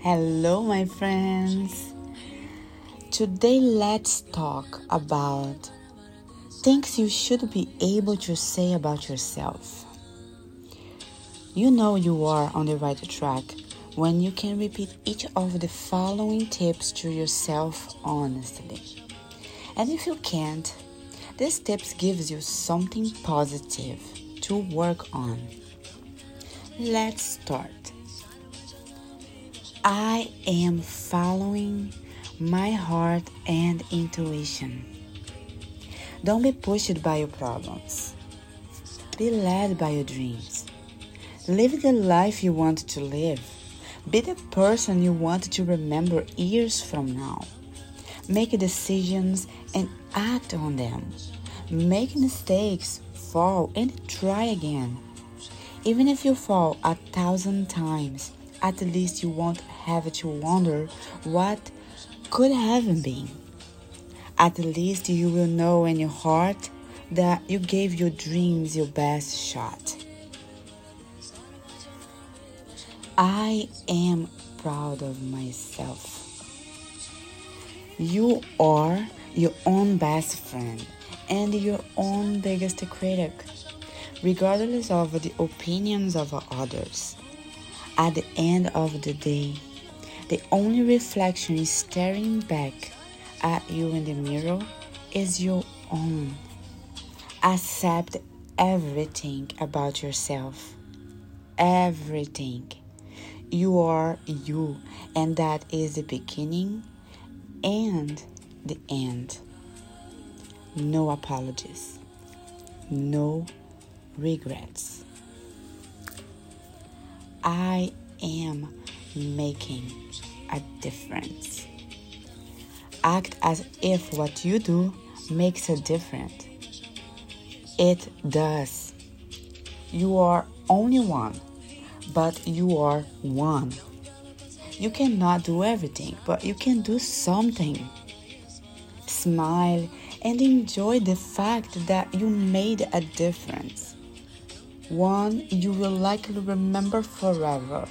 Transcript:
Hello, my friends. Today, let's talk about things you should be able to say about yourself. You know you are on the right track when you can repeat each of the following tips to yourself honestly. And if you can't, these tips gives you something positive to work on. Let's start. I am following my heart and intuition. Don't be pushed by your problems. Be led by your dreams. Live the life you want to live. Be the person you want to remember years from now. Make decisions and act on them. Make mistakes, fall, and try again. Even if you fall a thousand times, at least you won't have to wonder what could have been. At least you will know in your heart that you gave your dreams your best shot. I am proud of myself. You are your own best friend and your own biggest critic, regardless of the opinions of others. At the end of the day, the only reflection staring back at you in the mirror is your own. Accept everything about yourself. Everything. You are you, and that is the beginning and the end. No apologies, no regrets. I am making a difference. Act as if what you do makes a difference. It does. You are only one, but you are one. You cannot do everything, but you can do something. Smile and enjoy the fact that you made a difference. One you will likely remember forever.